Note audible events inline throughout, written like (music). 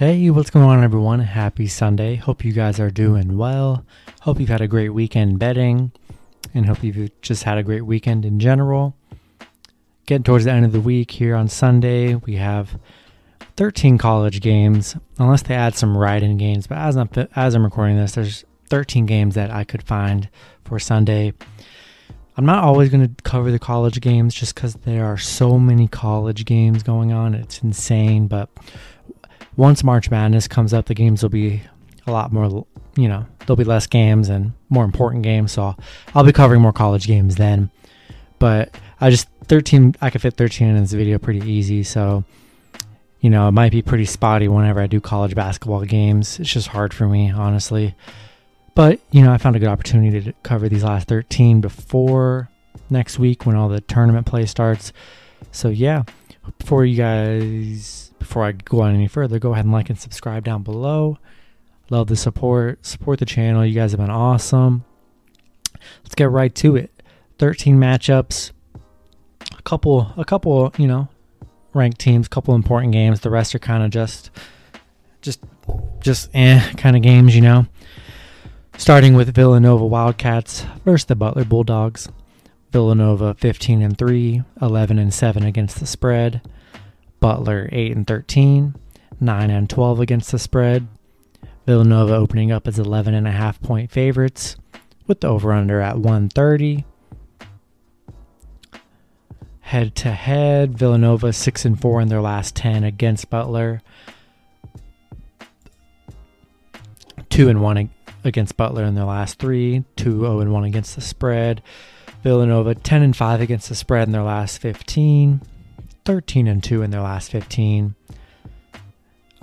Hey, what's going on, everyone? Happy Sunday. Hope you guys are doing well. Hope you've had a great weekend betting, and hope you've just had a great weekend in general. Getting towards the end of the week here on Sunday, we have 13 college games, unless they add some ride-in games. But as I'm as I'm recording this, there's 13 games that I could find for Sunday. I'm not always going to cover the college games just because there are so many college games going on. It's insane, but once March Madness comes up, the games will be a lot more, you know, there'll be less games and more important games. So I'll, be covering more college games then. But I just, 13, I could fit 13 in this video pretty easy. So, you know, it might be pretty spotty whenever I do college basketball games. It's just hard for me, honestly. But, you know, I found a good opportunity to cover these last 13 before next week when all the tournament play starts. So, yeah, before you guys before I go on any further, go ahead and like and subscribe down below. Love the support. Support the channel. You guys have been awesome. Let's get right to it. 13 matchups. A couple a couple, you know, ranked teams, couple important games. The rest are kind of just just just eh kind of games, you know. Starting with Villanova Wildcats versus the Butler Bulldogs. Villanova 15 and 3, 11 and 7 against the spread. Butler 8 and 13, 9 and 12 against the spread. Villanova opening up as 11 and a half point favorites with the over under at 130. Head to head, Villanova 6 and 4 in their last 10 against Butler. 2 and 1 against Butler in their last 3, 2 0 and 1 against the spread. Villanova 10 and 5 against the spread in their last 15. 13 and 2 in their last 15.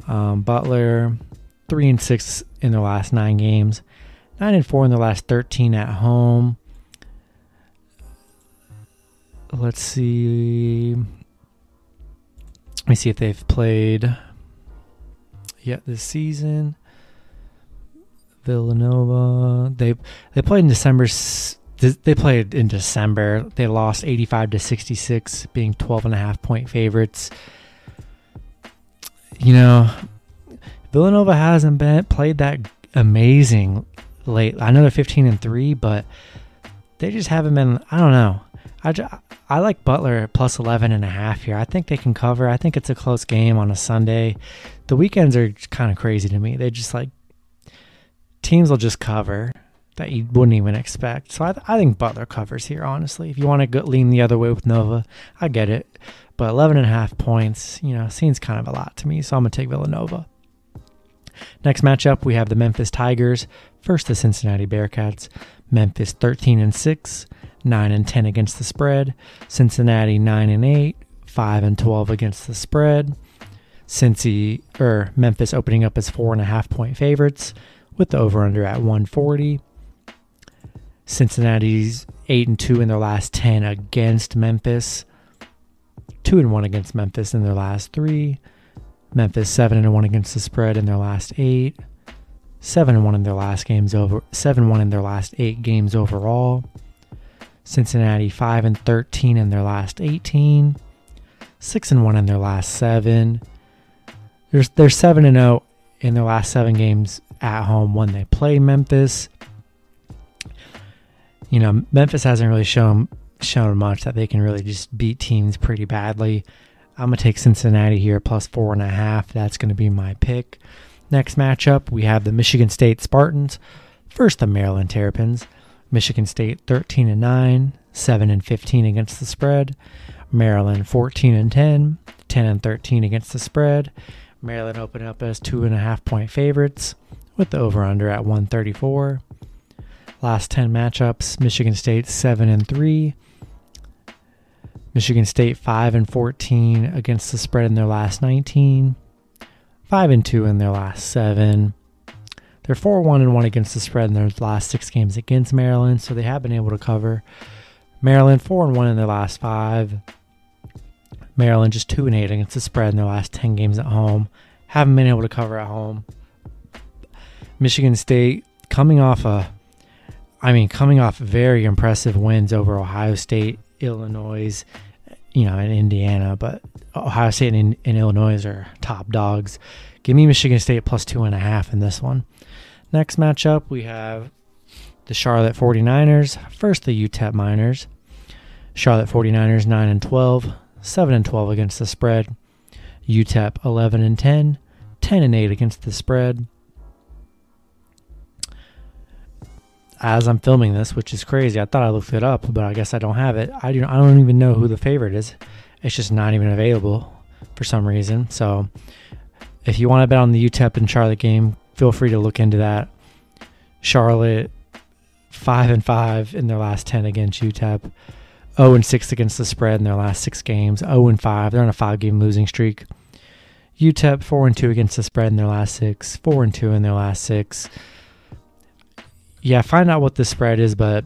Um, Butler, 3 and 6 in their last 9 games. 9 and 4 in their last 13 at home. Let's see. Let me see if they've played yet this season. Villanova. They they played in December they played in December. They lost 85 to 66, being 12 and a half point favorites. You know, Villanova hasn't been played that amazing late. I know they're 15 and 3, but they just haven't been I don't know. I, just, I like Butler at plus 11 and a half here. I think they can cover. I think it's a close game on a Sunday. The weekends are kind of crazy to me. They just like teams will just cover that you wouldn't even expect. So I, th- I think Butler covers here, honestly. If you want to lean the other way with Nova, I get it. But 11 and a half points, you know, seems kind of a lot to me. So I'm going to take Villanova. Next matchup, we have the Memphis Tigers first the Cincinnati Bearcats. Memphis 13 and 6, 9 and 10 against the spread. Cincinnati 9 and 8, 5 and 12 against the spread. Cincy or Memphis opening up as four and a half point favorites with the over under at 140. Cincinnati's 8 and 2 in their last 10 against Memphis. 2 and 1 against Memphis in their last 3. Memphis 7 and 1 against the spread in their last 8. 7 and 1 in their last games over 7 1 in their last 8 games overall. Cincinnati 5 and 13 in their last 18. 6 and 1 in their last 7. There's they're 7 and 0 in their last 7 games at home when they play Memphis you know, Memphis hasn't really shown shown much that they can really just beat teams pretty badly. I'm gonna take Cincinnati here plus four and a half. That's gonna be my pick. Next matchup, we have the Michigan State Spartans first the Maryland Terrapins. Michigan State 13 and 9, 7 and 15 against the spread. Maryland 14 and 10, 10 and 13 against the spread. Maryland opened up as two and a half point favorites with the over under at 134. Last 10 matchups, Michigan State 7 and 3. Michigan State 5 and 14 against the spread in their last 19. 5 and 2 in their last 7. They're 4 1 and 1 against the spread in their last 6 games against Maryland, so they have been able to cover. Maryland 4 and 1 in their last 5. Maryland just 2 and 8 against the spread in their last 10 games at home. Haven't been able to cover at home. Michigan State coming off a I mean, coming off very impressive wins over Ohio State, Illinois, you know, and Indiana, but Ohio State and, and Illinois are top dogs. Give me Michigan State plus two and a half in this one. Next matchup, we have the Charlotte 49ers, first the UTEP Miners. Charlotte 49ers 9 and 12, 7 and 12 against the spread. UTEP 11 and 10, 10 and 8 against the spread. As I'm filming this, which is crazy, I thought I looked it up, but I guess I don't have it. I do. I don't even know who the favorite is. It's just not even available for some reason. So, if you want to bet on the UTEP and Charlotte game, feel free to look into that. Charlotte five and five in their last ten against UTEP. 0 and 6 against the spread in their last six games. 0 and 5. They're on a five game losing streak. UTEP 4 and 2 against the spread in their last six. 4 and 2 in their last six. Yeah, find out what the spread is, but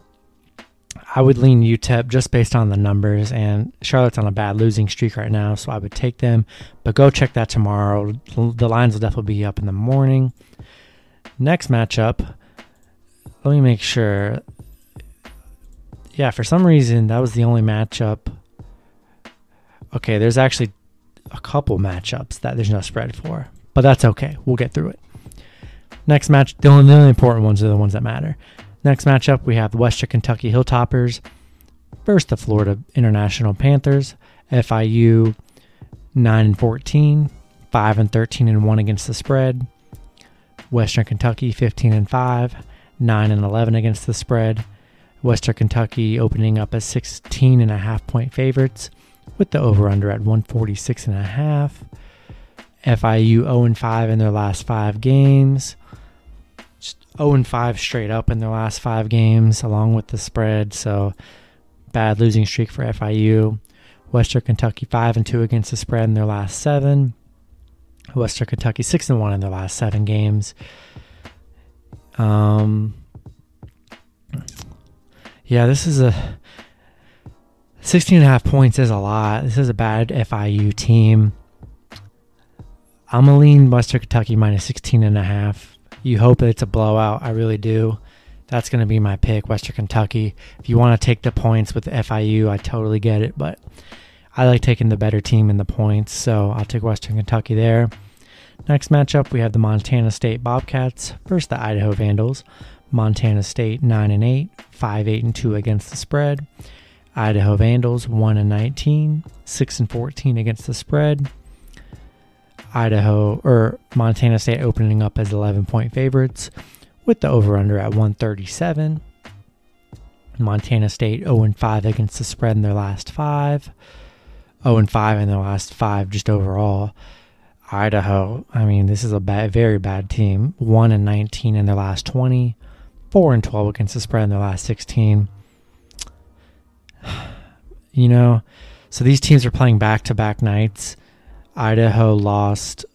I would lean UTEP just based on the numbers. And Charlotte's on a bad losing streak right now, so I would take them. But go check that tomorrow. The lines will definitely be up in the morning. Next matchup, let me make sure yeah, for some reason that was the only matchup. Okay, there's actually a couple matchups that there's no spread for, but that's okay. We'll get through it. Next match, the only, the only important ones are the ones that matter. Next matchup, we have the Western Kentucky Hilltoppers versus the Florida International Panthers. FIU 9 and 14, 5 and 13 and 1 against the spread. Western Kentucky 15 and 5, 9 and 11 against the spread. Western Kentucky opening up as 16 and a half point favorites with the over under at 146 and a half. FIU 0 and 5 in their last 5 games. 0 and 5 straight up in their last 5 games along with the spread, so bad losing streak for FIU. Western Kentucky 5 and 2 against the spread in their last 7. Western Kentucky 6 and 1 in their last 7 games. Um yeah, this is a 16 and a half points is a lot. This is a bad FIU team. I'm going to lean Western Kentucky minus 16 and a half. You hope that it's a blowout. I really do. That's going to be my pick, Western Kentucky. If you want to take the points with FIU, I totally get it, but I like taking the better team in the points, so I'll take Western Kentucky there. Next matchup, we have the Montana State Bobcats versus the Idaho Vandals. Montana State 9 and 8, 5 8 and 2 against the spread. Idaho Vandals 1 and 19, 6 and 14 against the spread. Idaho or Montana State opening up as 11 point favorites with the over under at 137. Montana State 0 and 5 against the spread in their last 5. 0 5 in their last 5 just overall. Idaho, I mean, this is a bad, very bad team. 1 and 19 in their last 20. 4 and 12 against the spread in their last 16. (sighs) You know, so these teams are playing back to back nights. Idaho lost.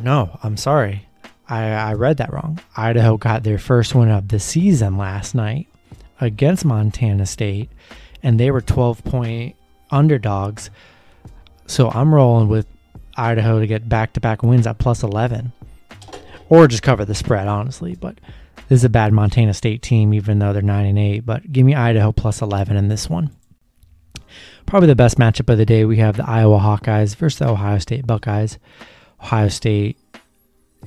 No, I'm sorry. I, I read that wrong. Idaho got their first win of the season last night against Montana State, and they were 12 point underdogs. So I'm rolling with Idaho to get back to back wins at plus 11 or just cover the spread, honestly. But this is a bad Montana State team, even though they're nine and eight. But give me Idaho plus eleven in this one. Probably the best matchup of the day. We have the Iowa Hawkeyes versus the Ohio State Buckeyes. Ohio State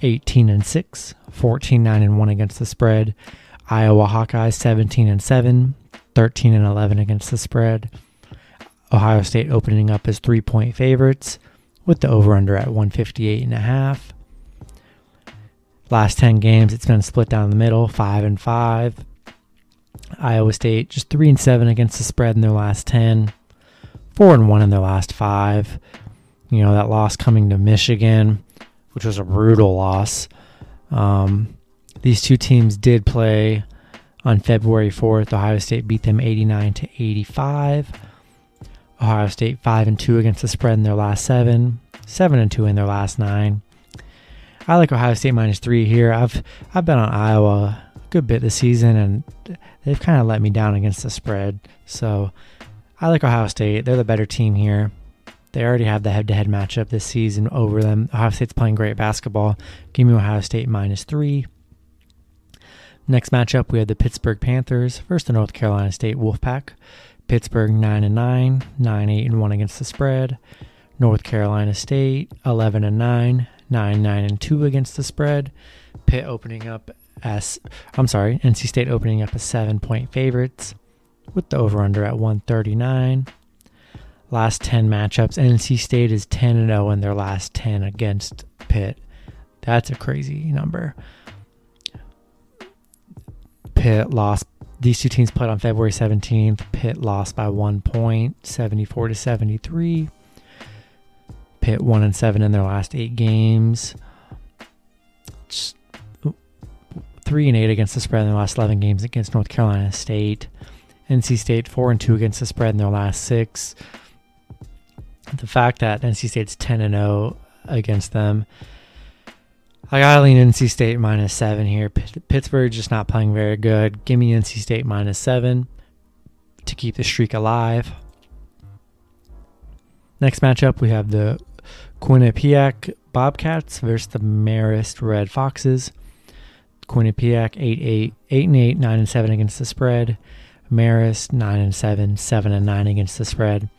18 and 6, 14 9 and 1 against the spread. Iowa Hawkeyes 17 and 7, 13 and 11 against the spread. Ohio State opening up as 3-point favorites with the over under at 158 and a half. Last 10 games, it's been split down the middle, 5 and 5. Iowa State just 3 and 7 against the spread in their last 10. 4 and 1 in their last 5. You know, that loss coming to Michigan, which was a brutal loss. Um, these two teams did play on February 4th. Ohio State beat them 89 to 85. Ohio State 5 and 2 against the spread in their last 7, 7 and 2 in their last 9. I like Ohio State minus three here. I've I've been on Iowa a good bit this season, and they've kind of let me down against the spread. So I like Ohio State. They're the better team here. They already have the head-to-head matchup this season over them. Ohio State's playing great basketball. Give me Ohio State minus three. Next matchup, we have the Pittsburgh Panthers versus the North Carolina State Wolfpack. Pittsburgh 9 and 9, 9 8 and 1 against the spread. North Carolina State 11 and 9, 9 9 and 2 against the spread. Pitt opening up as I'm sorry, NC State opening up as 7 point favorites with the over under at 139. Last 10 matchups, NC State is 10 and 0 in their last 10 against Pitt. That's a crazy number. Pitt lost. These two teams played on February 17th. Pitt lost by one point, 74 to 73. Pitt one and seven in their last eight games. Just three and eight against the spread in their last 11 games against North Carolina State. NC State four and two against the spread in their last six. The fact that NC State's 10 and 0 against them I gotta lean NC State minus seven here. P- Pittsburgh just not playing very good. Give me NC State minus seven to keep the streak alive. Next matchup, we have the Quinnipiac Bobcats versus the Marist Red Foxes. Quinnipiac 8 8 8 and 8 9 and 7 against the spread. Marist 9 and 7 7 and 9 against the spread.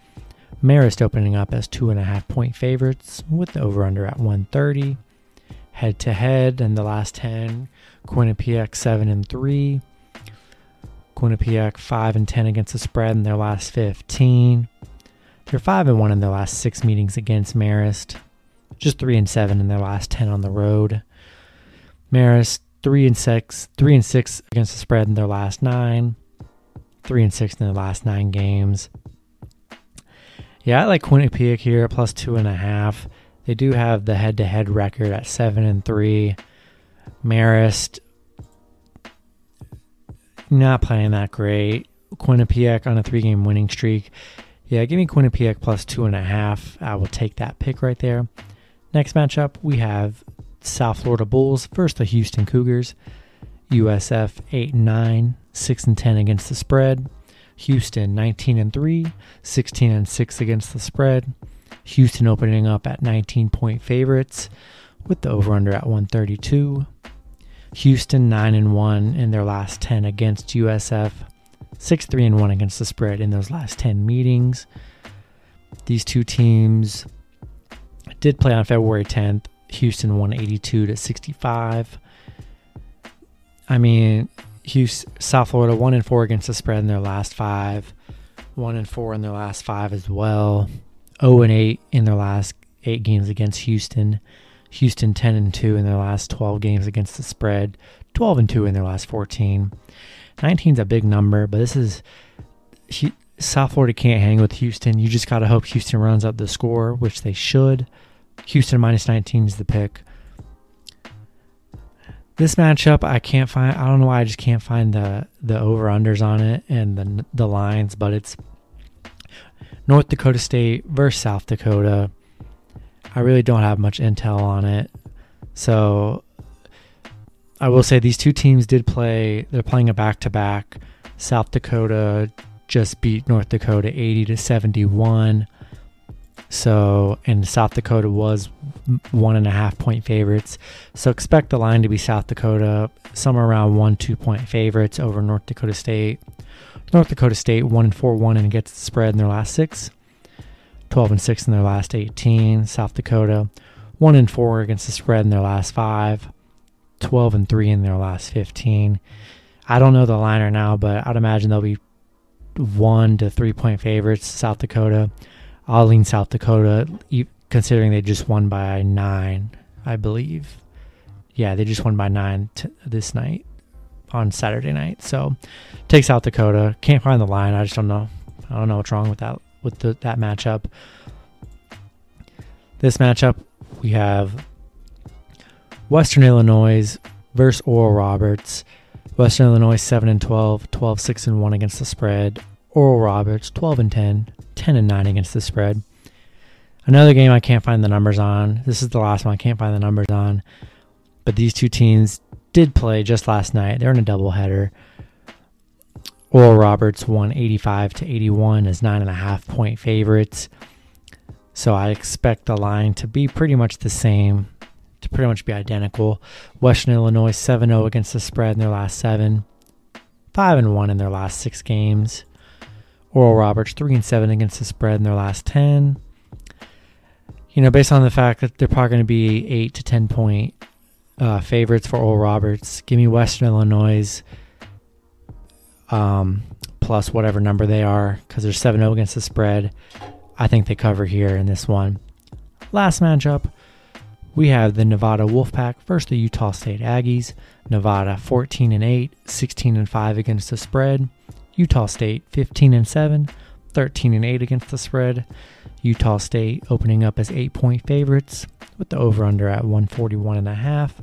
Marist opening up as two and a half point favorites with the over under at 130 head to head in the last 10. Quinnipiac 7 and 3. Quinnipiac 5 and 10 against the spread in their last 15. They're 5 and 1 in their last 6 meetings against Marist. Just 3 and 7 in their last 10 on the road. Marist 3 and 6, 3 and 6 against the spread in their last 9. 3 and 6 in the last 9 games. Yeah, I like Quinnipiac here plus 2.5. They do have the head-to-head record at seven and three. Marist not playing that great. Quinnipiac on a three-game winning streak. Yeah, give me Quinnipiac plus two and a half. I will take that pick right there. Next matchup, we have South Florida Bulls versus the Houston Cougars. USF 8 and 9, 6 and 10 against the spread. Houston 19 and 3, 16 and 6 against the spread. Houston opening up at 19 point favorites with the over under at 132. Houston 9 and 1 in their last 10 against USF, 6 3 and 1 against the spread in those last 10 meetings. These two teams did play on February 10th. Houston won 82 to 65. I mean, Houston, South Florida 1 and 4 against the spread in their last 5, 1 and 4 in their last 5 as well. 0 and 8 in their last eight games against Houston. Houston 10 and 2 in their last 12 games against the spread. 12 and 2 in their last 14. 19 is a big number, but this is South Florida can't hang with Houston. You just got to hope Houston runs up the score, which they should. Houston minus 19 is the pick. This matchup, I can't find. I don't know why I just can't find the the over unders on it and the the lines, but it's North Dakota State versus South Dakota. I really don't have much intel on it. So I will say these two teams did play, they're playing a back to back. South Dakota just beat North Dakota 80 to 71. So, and South Dakota was one and a half point favorites. So expect the line to be South Dakota somewhere around one, two point favorites over North Dakota State. North Dakota State one and four one and gets the spread in their last six. 12 and 6 in their last 18. South Dakota 1 and 4 against the spread in their last 5. 12 and 3 in their last 15. I don't know the liner now, but I'd imagine they'll be 1 to 3 point favorites South Dakota. I'll lean South Dakota considering they just won by 9, I believe. Yeah, they just won by 9 t- this night on Saturday night. So take South Dakota. Can't find the line. I just don't know. I don't know what's wrong with that with the, that matchup. This matchup we have Western Illinois versus Oral Roberts. Western Illinois 7 and 12, 12 6 and 1 against the spread. Oral Roberts 12 and 10, 10 and 9 against the spread. Another game I can't find the numbers on. This is the last one I can't find the numbers on. But these two teams did play just last night. They're in a doubleheader. Oral Roberts won 85 to 81 as nine and a half point favorites. So I expect the line to be pretty much the same, to pretty much be identical. Western Illinois 7 0 against the spread in their last seven, 5 and 1 in their last six games. Oral Roberts three and seven against the spread in their last ten. You know, based on the fact that they're probably going to be eight to ten point uh, favorites for Oral Roberts, give me Western Illinois um, plus whatever number they are because they're 7 0 against the spread. I think they cover here in this one. Last matchup, we have the Nevada Wolfpack versus the Utah State Aggies. Nevada 14 and 8, 16 and 5 against the spread. Utah State 15 and 7, 13 and 8 against the spread. Utah State opening up as 8 point favorites with the over under at 141 and a half.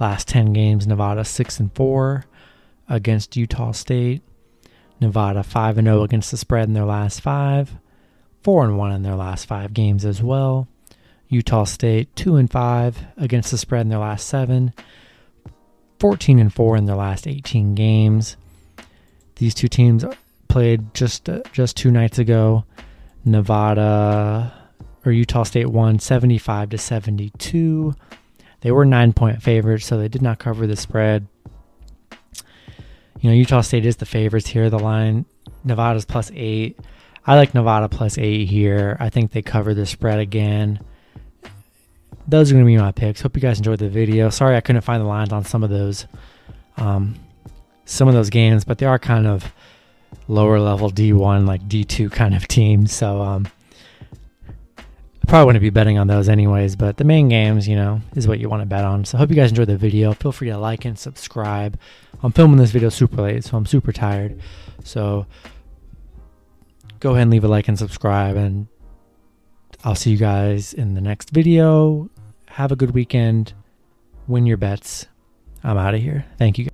Last 10 games Nevada 6 and 4 against Utah State. Nevada 5 and 0 against the spread in their last 5. 4 and 1 in their last 5 games as well. Utah State 2 and 5 against the spread in their last 7. 14 and 4 in their last 18 games. These two teams played just uh, just two nights ago. Nevada or Utah State won 75 to 72. They were 9 point favorites, so they did not cover the spread. You know, Utah State is the favorites here. The line Nevada's plus 8. I like Nevada plus 8 here. I think they cover the spread again those are going to be my picks. Hope you guys enjoyed the video. Sorry I couldn't find the lines on some of those, um, some of those games, but they are kind of lower level D1, like D2 kind of teams. So um, I probably wouldn't be betting on those anyways. But the main games, you know, is what you want to bet on. So I hope you guys enjoyed the video. Feel free to like and subscribe. I'm filming this video super late, so I'm super tired. So go ahead and leave a like and subscribe and I'll see you guys in the next video. Have a good weekend. Win your bets. I'm out of here. Thank you.